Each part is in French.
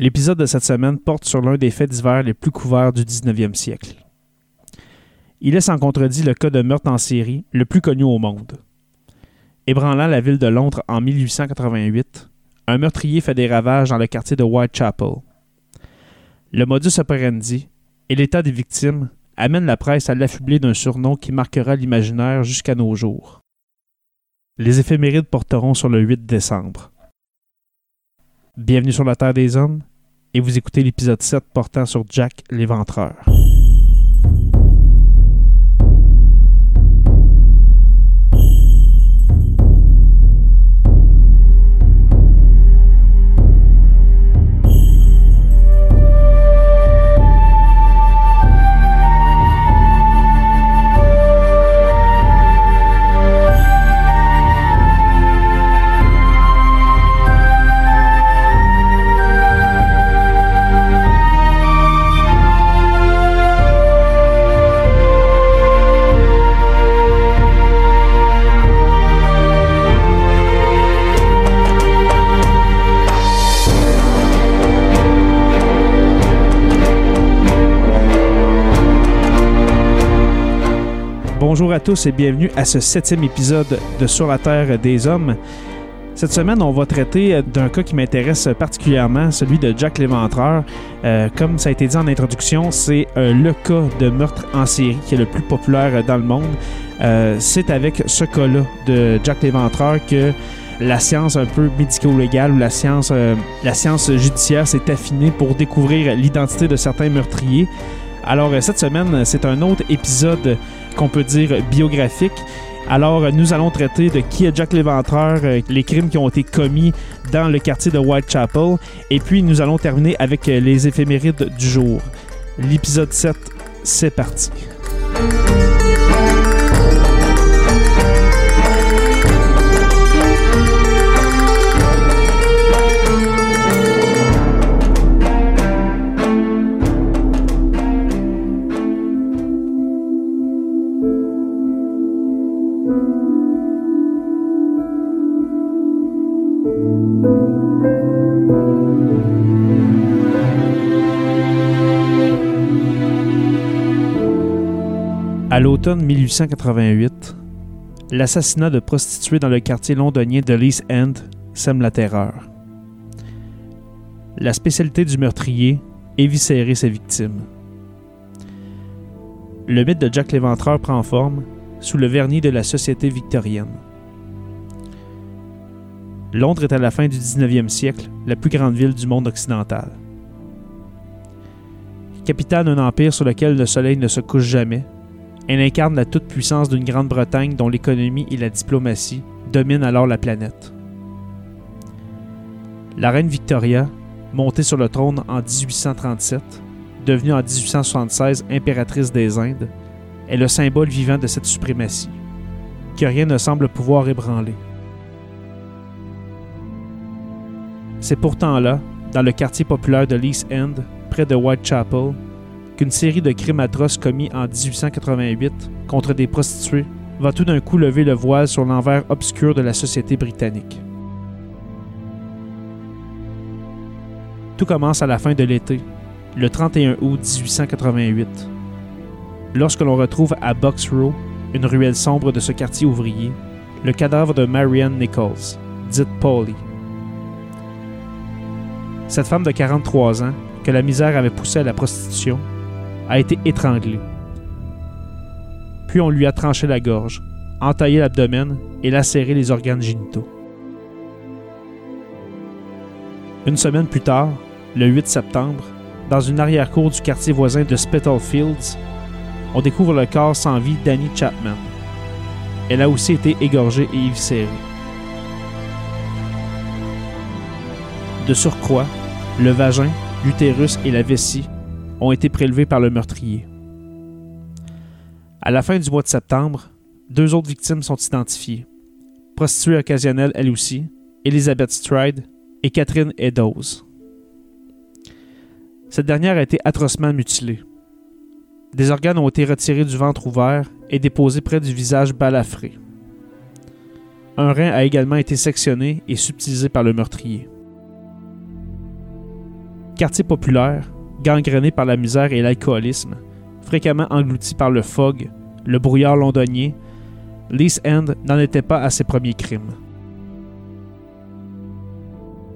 L'épisode de cette semaine porte sur l'un des faits divers les plus couverts du 19e siècle. Il est sans contredit le cas de meurtre en série le plus connu au monde. Ébranlant la ville de Londres en 1888, un meurtrier fait des ravages dans le quartier de Whitechapel. Le modus operandi et l'état des victimes amènent la presse à l'affubler d'un surnom qui marquera l'imaginaire jusqu'à nos jours. Les éphémérides porteront sur le 8 décembre. Bienvenue sur la Terre des Hommes et vous écoutez l'épisode 7 portant sur Jack l'Éventreur. Tous et bienvenue à ce septième épisode de Sur la Terre des Hommes. Cette semaine, on va traiter d'un cas qui m'intéresse particulièrement, celui de Jack l'Éventreur. Euh, comme ça a été dit en introduction, c'est euh, le cas de meurtre en série qui est le plus populaire dans le monde. Euh, c'est avec ce cas-là de Jack l'Éventreur que la science un peu médico-légale ou la science, la science judiciaire s'est affinée pour découvrir l'identité de certains meurtriers. Alors, cette semaine, c'est un autre épisode qu'on peut dire biographique. Alors, nous allons traiter de qui est Jack l'Éventreur, euh, les crimes qui ont été commis dans le quartier de Whitechapel, et puis nous allons terminer avec euh, les éphémérides du jour. L'épisode 7, c'est parti. L'automne 1888, l'assassinat de prostituées dans le quartier londonien de l'East End sème la terreur. La spécialité du meurtrier, éviscérer ses victimes. Le mythe de Jack l'Éventreur prend forme sous le vernis de la société victorienne. Londres est à la fin du 19e siècle la plus grande ville du monde occidental. Capitale d'un empire sur lequel le soleil ne se couche jamais, elle incarne la toute-puissance d'une Grande-Bretagne dont l'économie et la diplomatie dominent alors la planète. La reine Victoria, montée sur le trône en 1837, devenue en 1876 impératrice des Indes, est le symbole vivant de cette suprématie, que rien ne semble pouvoir ébranler. C'est pourtant là, dans le quartier populaire de l'East End, près de Whitechapel, qu'une série de crimes atroces commis en 1888 contre des prostituées va tout d'un coup lever le voile sur l'envers obscur de la société britannique. Tout commence à la fin de l'été, le 31 août 1888, lorsque l'on retrouve à Box Row, une ruelle sombre de ce quartier ouvrier, le cadavre de Marianne Nichols, dite Polly. Cette femme de 43 ans, que la misère avait poussée à la prostitution, a été étranglée. Puis on lui a tranché la gorge, entaillé l'abdomen et lacéré les organes génitaux. Une semaine plus tard, le 8 septembre, dans une arrière-cour du quartier voisin de Spitalfields, on découvre le corps sans vie d'Annie Chapman. Elle a aussi été égorgée et éviscérée. De surcroît, le vagin, l'utérus et la vessie ont été prélevés par le meurtrier. À la fin du mois de septembre, deux autres victimes sont identifiées. Prostituée occasionnelle elle aussi, Elizabeth Stride et Catherine Eddowes. Cette dernière a été atrocement mutilée. Des organes ont été retirés du ventre ouvert et déposés près du visage balafré. Un rein a également été sectionné et subtilisé par le meurtrier. Quartier populaire, gangréné par la misère et l'alcoolisme, fréquemment englouti par le fog, le brouillard londonien, l'East End n'en était pas à ses premiers crimes.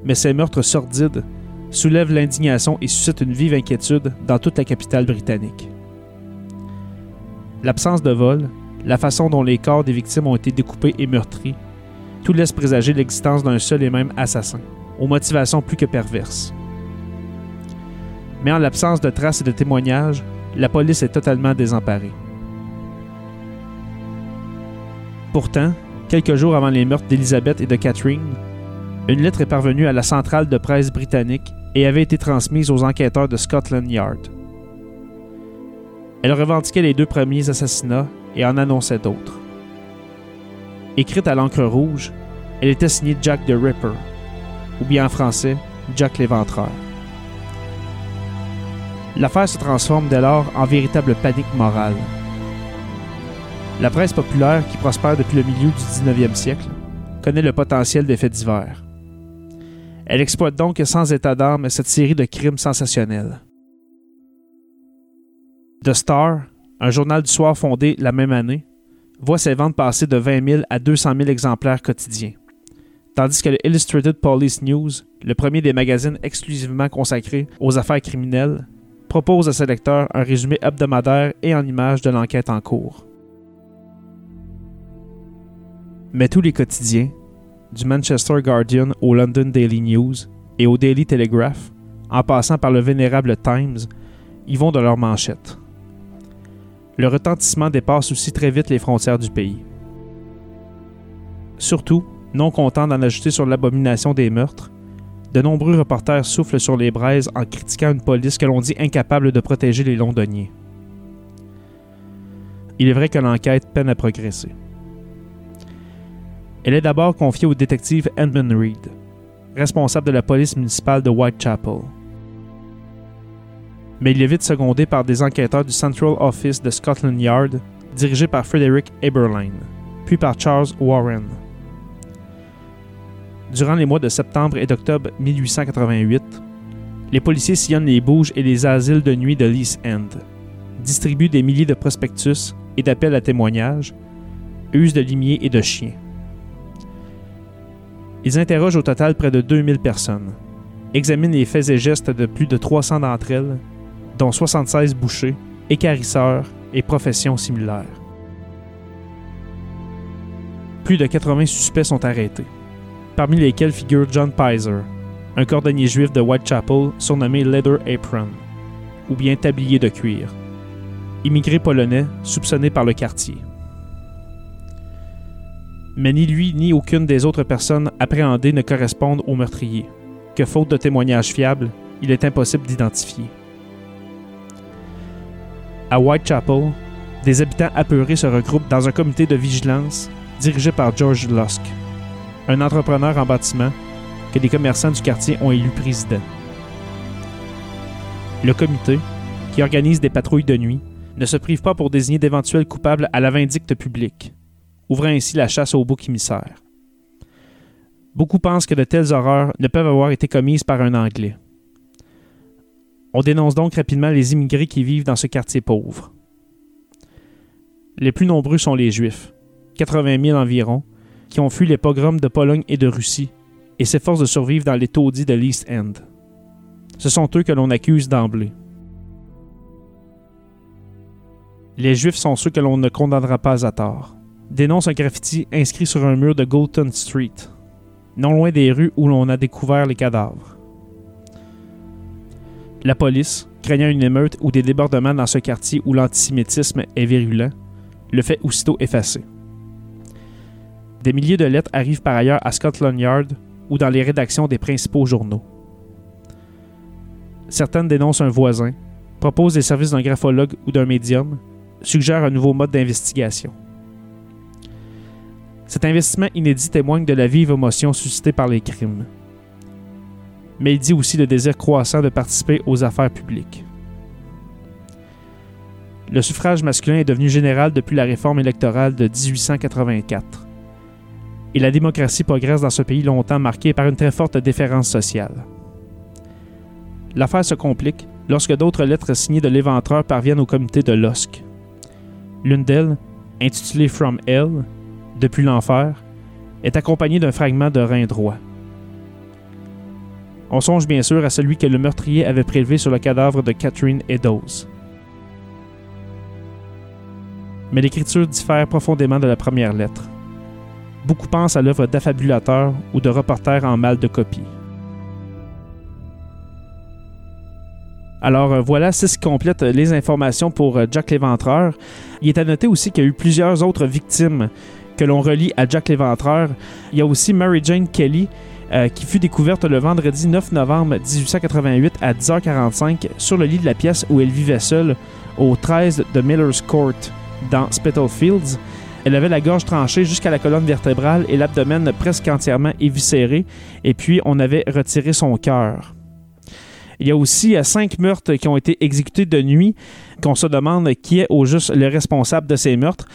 Mais ces meurtres sordides soulèvent l'indignation et suscitent une vive inquiétude dans toute la capitale britannique. L'absence de vol, la façon dont les corps des victimes ont été découpés et meurtris, tout laisse présager l'existence d'un seul et même assassin, aux motivations plus que perverses. Mais en l'absence de traces et de témoignages, la police est totalement désemparée. Pourtant, quelques jours avant les meurtres d'Elizabeth et de Catherine, une lettre est parvenue à la centrale de presse britannique et avait été transmise aux enquêteurs de Scotland Yard. Elle revendiquait les deux premiers assassinats et en annonçait d'autres. Écrite à l'encre rouge, elle était signée Jack the Ripper, ou bien en français, Jack l'Éventreur. L'affaire se transforme dès lors en véritable panique morale. La presse populaire, qui prospère depuis le milieu du 19e siècle, connaît le potentiel d'effets divers. Elle exploite donc sans état d'âme cette série de crimes sensationnels. The Star, un journal du soir fondé la même année, voit ses ventes passer de 20 000 à 200 000 exemplaires quotidiens, tandis que le Illustrated Police News, le premier des magazines exclusivement consacrés aux affaires criminelles, propose à ses lecteurs un résumé hebdomadaire et en images de l'enquête en cours. Mais tous les quotidiens, du Manchester Guardian au London Daily News et au Daily Telegraph, en passant par le vénérable Times, y vont de leurs manchettes. Le retentissement dépasse aussi très vite les frontières du pays. Surtout, non content d'en ajouter sur l'abomination des meurtres, de nombreux reporters soufflent sur les braises en critiquant une police que l'on dit incapable de protéger les Londoniens. Il est vrai que l'enquête peine à progresser. Elle est d'abord confiée au détective Edmund Reed, responsable de la police municipale de Whitechapel. Mais il est vite secondé par des enquêteurs du Central Office de Scotland Yard, dirigé par Frederick Eberlein, puis par Charles Warren. Durant les mois de septembre et d'octobre 1888, les policiers sillonnent les bouges et les asiles de nuit de l'East End, distribuent des milliers de prospectus et d'appels à témoignages, usent de limiers et de chiens. Ils interrogent au total près de 2000 personnes, examinent les faits et gestes de plus de 300 d'entre elles, dont 76 bouchers, écarisseurs et professions similaires. Plus de 80 suspects sont arrêtés, parmi lesquels figure John Pizer, un cordonnier juif de Whitechapel surnommé Leather Apron, ou bien tablier de cuir, immigré polonais soupçonné par le quartier mais ni lui ni aucune des autres personnes appréhendées ne correspondent au meurtrier, que faute de témoignages fiables, il est impossible d'identifier. À Whitechapel, des habitants apeurés se regroupent dans un comité de vigilance dirigé par George Lusk, un entrepreneur en bâtiment que les commerçants du quartier ont élu président. Le comité, qui organise des patrouilles de nuit, ne se prive pas pour désigner d'éventuels coupables à la vindicte publique ouvrant ainsi la chasse aux boucs émissaires. Beaucoup pensent que de telles horreurs ne peuvent avoir été commises par un Anglais. On dénonce donc rapidement les immigrés qui vivent dans ce quartier pauvre. Les plus nombreux sont les Juifs, 80 000 environ, qui ont fui les pogroms de Pologne et de Russie et s'efforcent de survivre dans les taudis de l'East End. Ce sont eux que l'on accuse d'emblée. Les Juifs sont ceux que l'on ne condamnera pas à tort dénonce un graffiti inscrit sur un mur de Golton Street, non loin des rues où l'on a découvert les cadavres. La police, craignant une émeute ou des débordements dans ce quartier où l'antisémitisme est virulent, le fait aussitôt effacer. Des milliers de lettres arrivent par ailleurs à Scotland Yard ou dans les rédactions des principaux journaux. Certaines dénoncent un voisin, proposent des services d'un graphologue ou d'un médium, suggèrent un nouveau mode d'investigation. Cet investissement inédit témoigne de la vive émotion suscitée par les crimes. Mais il dit aussi le désir croissant de participer aux affaires publiques. Le suffrage masculin est devenu général depuis la réforme électorale de 1884. Et la démocratie progresse dans ce pays longtemps marqué par une très forte déférence sociale. l'affaire se complique lorsque d'autres lettres signées de l'éventreur parviennent au comité de LOSC. L'une d'elles, intitulée From Hell, Depuis l'enfer, est accompagnée d'un fragment de rein droit. On songe bien sûr à celui que le meurtrier avait prélevé sur le cadavre de Catherine Eddowes. Mais l'écriture diffère profondément de la première lettre. Beaucoup pensent à l'œuvre d'affabulateur ou de reporter en mal de copie. Alors euh, voilà, c'est ce qui complète les informations pour euh, Jack l'Éventreur. Il est à noter aussi qu'il y a eu plusieurs autres victimes que l'on relie à Jack l'Éventreur. Il y a aussi Mary Jane Kelly, euh, qui fut découverte le vendredi 9 novembre 1888 à 10h45 sur le lit de la pièce où elle vivait seule au 13 de Miller's Court dans Spitalfields. Elle avait la gorge tranchée jusqu'à la colonne vertébrale et l'abdomen presque entièrement éviscéré, et puis on avait retiré son cœur. Il y a aussi euh, cinq meurtres qui ont été exécutés de nuit, qu'on se demande qui est au juste le responsable de ces meurtres.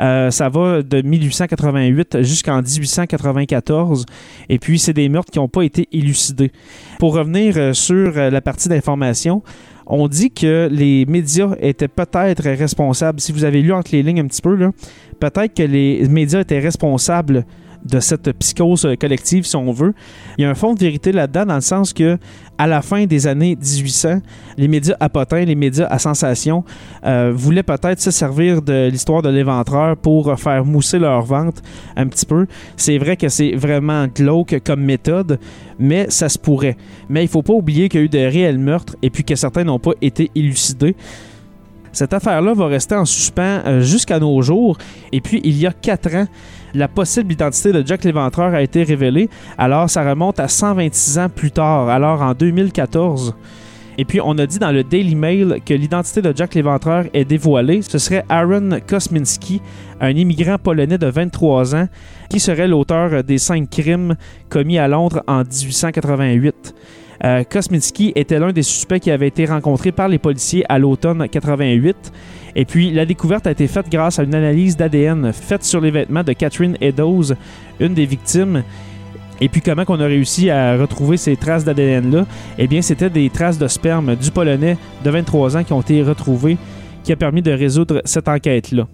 Euh, ça va de 1888 jusqu'en 1894, et puis c'est des meurtres qui n'ont pas été élucidés. Pour revenir euh, sur la partie d'information, on dit que les médias étaient peut-être responsables. Si vous avez lu entre les lignes un petit peu, peut-être que les médias étaient responsables de cette psychose collective, si on veut. Il y a un fond de vérité là-dedans, dans le sens que à la fin des années 1800, les médias à potins, les médias à sensation, euh, voulaient peut-être se servir de l'histoire de l'éventreur pour faire mousser leur vente un petit peu. C'est vrai que c'est vraiment glauque comme méthode, mais ça se pourrait. Mais il faut pas oublier qu'il y a eu de réels meurtres et puis que certains n'ont pas été élucidés. Cette affaire-là va rester en suspens euh, jusqu'à nos jours. Et puis, il y a quatre ans, la possible identité de Jack l'Éventreur a été révélée. Alors, ça remonte à 126 ans plus tard, alors en 2014. Et puis, on a dit dans le Daily Mail que l'identité de Jack l'Éventreur est dévoilée. Ce serait Aaron Kosminski, un immigrant polonais de 23 ans, qui serait l'auteur des cinq crimes commis à Londres en 1888. Euh, Kosminski était l'un des suspects qui avait été rencontré par les policiers à l'automne 88. Et puis, la découverte a été faite grâce à une analyse d'ADN faite sur les vêtements de Catherine Eddowes, une des victimes. Et puis, comment on a réussi à retrouver ces traces d'ADN-là? Eh bien, c'était des traces de sperme du Polonais de 23 ans qui ont été retrouvées, qui a permis de résoudre cette enquête-là.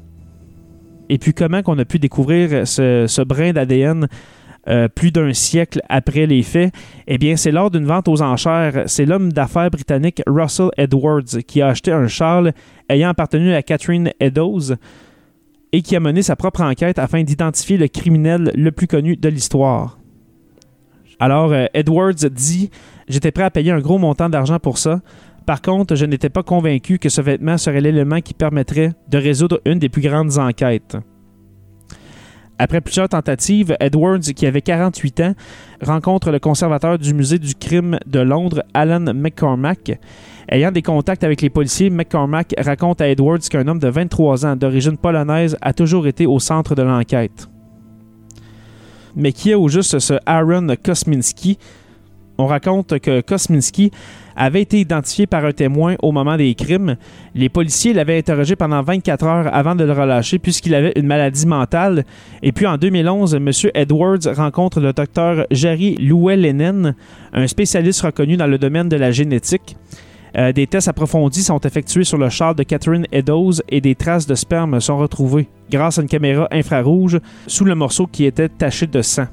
Et puis, comment on a pu découvrir ce brin d'ADN euh, plus d'un siècle après les faits, eh bien, c'est lors d'une vente aux enchères. C'est l'homme d'affaires britannique Russell Edwards qui a acheté un châle ayant appartenu à Catherine Eddowes et qui a mené sa propre enquête afin d'identifier le criminel le plus connu de l'histoire. Alors, euh, Edwards dit J'étais prêt à payer un gros montant d'argent pour ça. Par contre, je n'étais pas convaincu que ce vêtement serait l'élément qui permettrait de résoudre une des plus grandes enquêtes. Après plusieurs tentatives, Edwards, qui avait 48 ans, rencontre le conservateur du musée du crime de Londres, Alan McCormack. Ayant des contacts avec les policiers, McCormack raconte à Edwards qu'un homme de 23 ans d'origine polonaise a toujours été au centre de l'enquête. Mais qui est au juste ce Aaron Kosminski? On raconte que Kosminski avait été identifié par un témoin au moment des crimes. Les policiers l'avaient interrogé pendant 24 heures avant de le relâcher puisqu'il avait une maladie mentale. Et puis en 2011, M. Edwards rencontre le docteur Jerry Llewellyn, un spécialiste reconnu dans le domaine de la génétique. Euh, des tests approfondis sont effectués sur le char de Catherine Eddowes et des traces de sperme sont retrouvées grâce à une caméra infrarouge sous le morceau qui était taché de sang.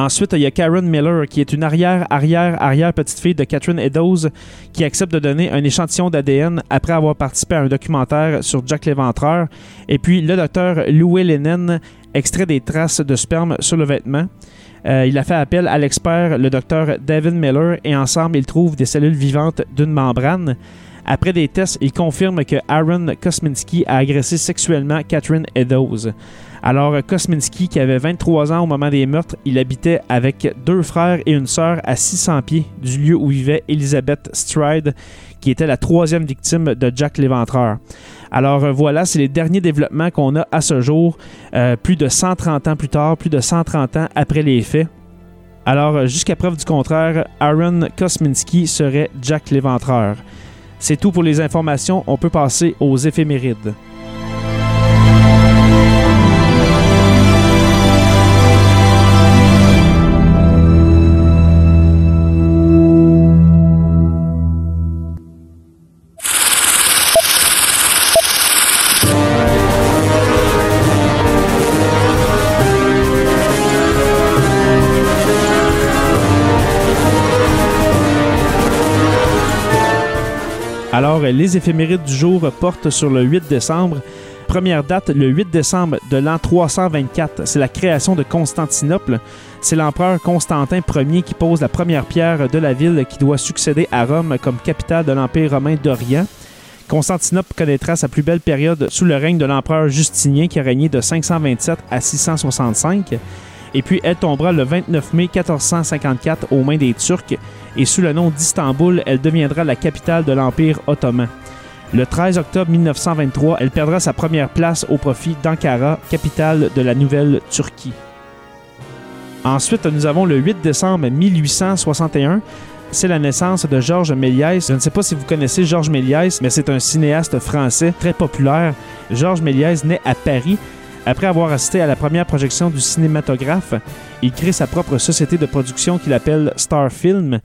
Ensuite, il y a Karen Miller, qui est une arrière, arrière, arrière petite fille de Catherine Eddowes, qui accepte de donner un échantillon d'ADN après avoir participé à un documentaire sur Jack l'Éventreur. Et puis, le docteur Louis Lennon extrait des traces de sperme sur le vêtement. Euh, il a fait appel à l'expert, le docteur David Miller, et ensemble, ils trouvent des cellules vivantes d'une membrane. Après des tests, il confirme que Aaron Kosminski a agressé sexuellement Catherine Eddowes. Alors, Kosminski, qui avait 23 ans au moment des meurtres, il habitait avec deux frères et une sœur à 600 pieds du lieu où vivait Elizabeth Stride, qui était la troisième victime de Jack l'Éventreur. Alors voilà, c'est les derniers développements qu'on a à ce jour, euh, plus de 130 ans plus tard, plus de 130 ans après les faits. Alors, jusqu'à preuve du contraire, Aaron Kosminski serait Jack l'Éventreur. C'est tout pour les informations, on peut passer aux éphémérides. Alors, les éphémérides du jour portent sur le 8 décembre. Première date, le 8 décembre de l'an 324, c'est la création de Constantinople. C'est l'empereur Constantin Ier qui pose la première pierre de la ville qui doit succéder à Rome comme capitale de l'Empire romain d'Orient. Constantinople connaîtra sa plus belle période sous le règne de l'empereur Justinien qui a régné de 527 à 665. Et puis elle tombera le 29 mai 1454 aux mains des Turcs et sous le nom d'Istanbul, elle deviendra la capitale de l'Empire ottoman. Le 13 octobre 1923, elle perdra sa première place au profit d'Ankara, capitale de la nouvelle Turquie. Ensuite, nous avons le 8 décembre 1861. C'est la naissance de Georges Méliès. Je ne sais pas si vous connaissez Georges Méliès, mais c'est un cinéaste français très populaire. Georges Méliès naît à Paris. Après avoir assisté à la première projection du cinématographe, il crée sa propre société de production qu'il appelle Star Film.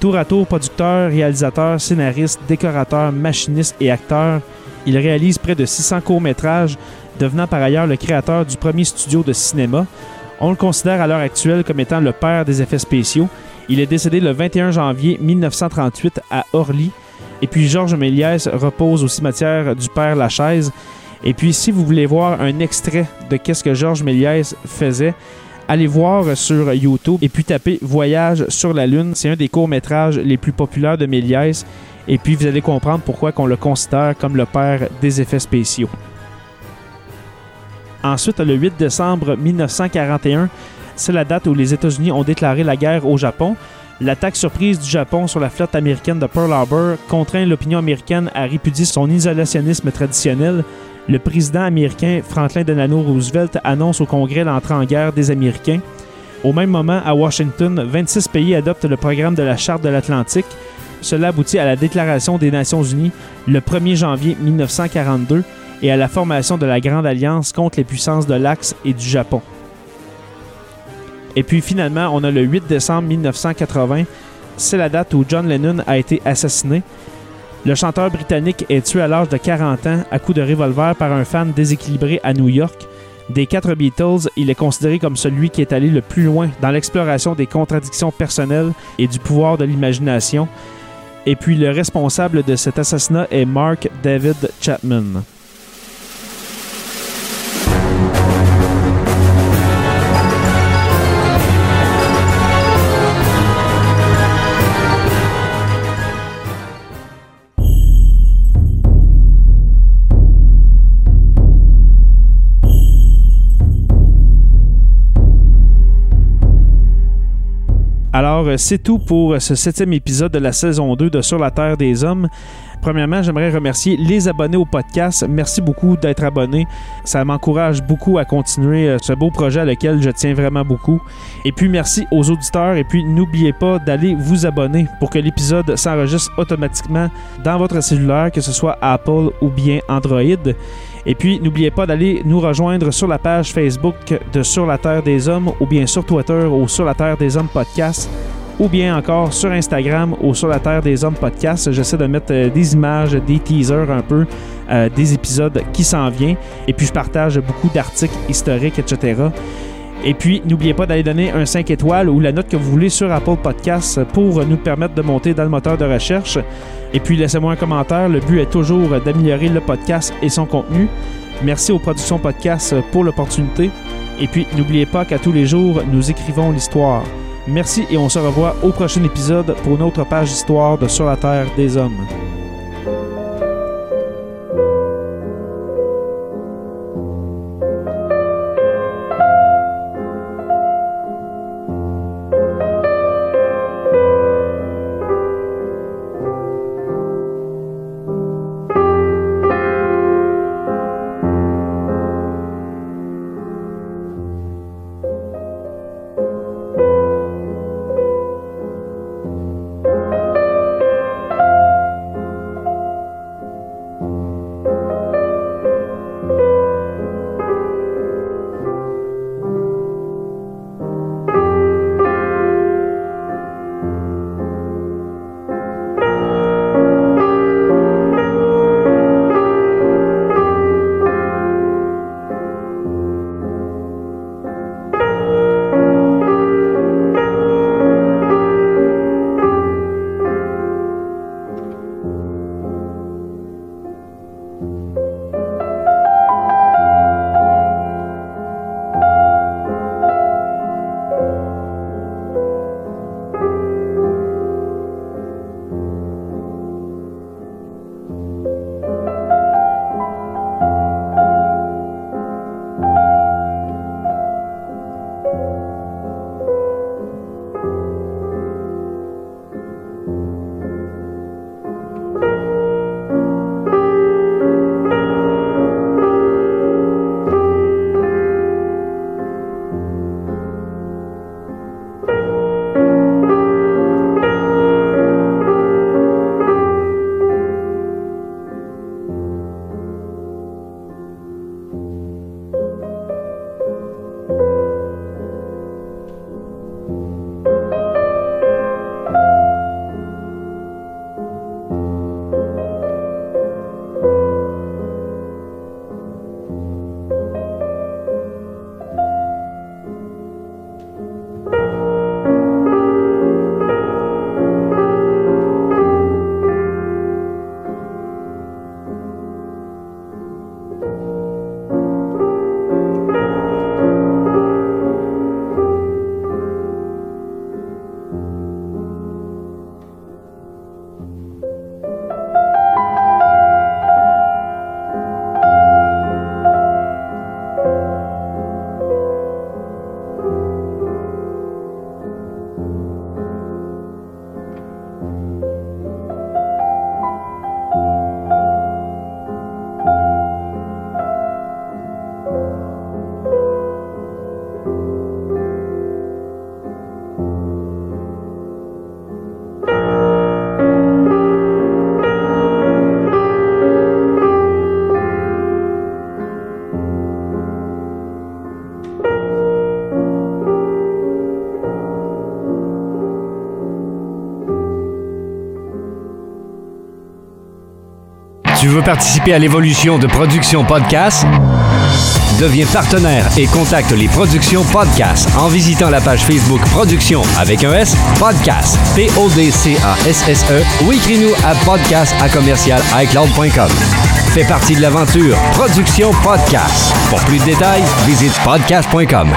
Tour à tour producteur, réalisateur, scénariste, décorateur, machiniste et acteur, il réalise près de 600 courts-métrages, devenant par ailleurs le créateur du premier studio de cinéma. On le considère à l'heure actuelle comme étant le père des effets spéciaux. Il est décédé le 21 janvier 1938 à Orly. Et puis Georges Méliès repose au cimetière du Père Lachaise. Et puis si vous voulez voir un extrait de qu'est-ce que Georges Méliès faisait, allez voir sur YouTube et puis tapez Voyage sur la Lune. C'est un des courts-métrages les plus populaires de Méliès. Et puis vous allez comprendre pourquoi on le considère comme le père des effets spéciaux. Ensuite, le 8 décembre 1941, c'est la date où les États-Unis ont déclaré la guerre au Japon. L'attaque surprise du Japon sur la flotte américaine de Pearl Harbor contraint l'opinion américaine à répudier son isolationnisme traditionnel. Le président américain Franklin Delano Roosevelt annonce au Congrès l'entrée en guerre des Américains. Au même moment, à Washington, 26 pays adoptent le programme de la Charte de l'Atlantique. Cela aboutit à la Déclaration des Nations Unies le 1er janvier 1942 et à la formation de la Grande Alliance contre les puissances de l'Axe et du Japon. Et puis finalement, on a le 8 décembre 1980. C'est la date où John Lennon a été assassiné. Le chanteur britannique est tué à l'âge de 40 ans à coups de revolver par un fan déséquilibré à New York. Des quatre Beatles, il est considéré comme celui qui est allé le plus loin dans l'exploration des contradictions personnelles et du pouvoir de l'imagination. Et puis le responsable de cet assassinat est Mark David Chapman. Euh, c'est tout pour ce septième épisode de la saison 2 de Sur la Terre des Hommes. Premièrement, j'aimerais remercier les abonnés au podcast. Merci beaucoup d'être abonnés. Ça m'encourage beaucoup à continuer euh, ce beau projet à lequel je tiens vraiment beaucoup. Et puis, merci aux auditeurs. Et puis, n'oubliez pas d'aller vous abonner pour que l'épisode s'enregistre automatiquement dans votre cellulaire, que ce soit Apple ou bien Android. Et puis, n'oubliez pas d'aller nous rejoindre sur la page Facebook de Sur la Terre des Hommes ou bien sur Twitter ou Sur la Terre des Hommes podcast ou bien encore sur Instagram ou sur la Terre des Hommes podcast. J'essaie de mettre euh, des images, des teasers un peu, euh, des épisodes qui s'en viennent. Et puis, je partage beaucoup d'articles historiques, etc. Et puis, n'oubliez pas d'aller donner un 5 étoiles ou la note que vous voulez sur Apple Podcasts pour nous permettre de monter dans le moteur de recherche. Et puis, laissez-moi un commentaire. Le but est toujours d'améliorer le podcast et son contenu. Merci aux productions podcast pour l'opportunité. Et puis, n'oubliez pas qu'à tous les jours, nous écrivons l'histoire. Merci et on se revoit au prochain épisode pour une autre page d'histoire de Sur la Terre des Hommes. Participer à l'évolution de Production Podcast? Deviens partenaire et contacte les Productions Podcast en visitant la page Facebook Production avec un S Podcast P-O-D-C-A-S-S-E ou écris-nous à podcast à commercial iCloud.com. Fais partie de l'aventure Production Podcast. Pour plus de détails, visite podcast.com.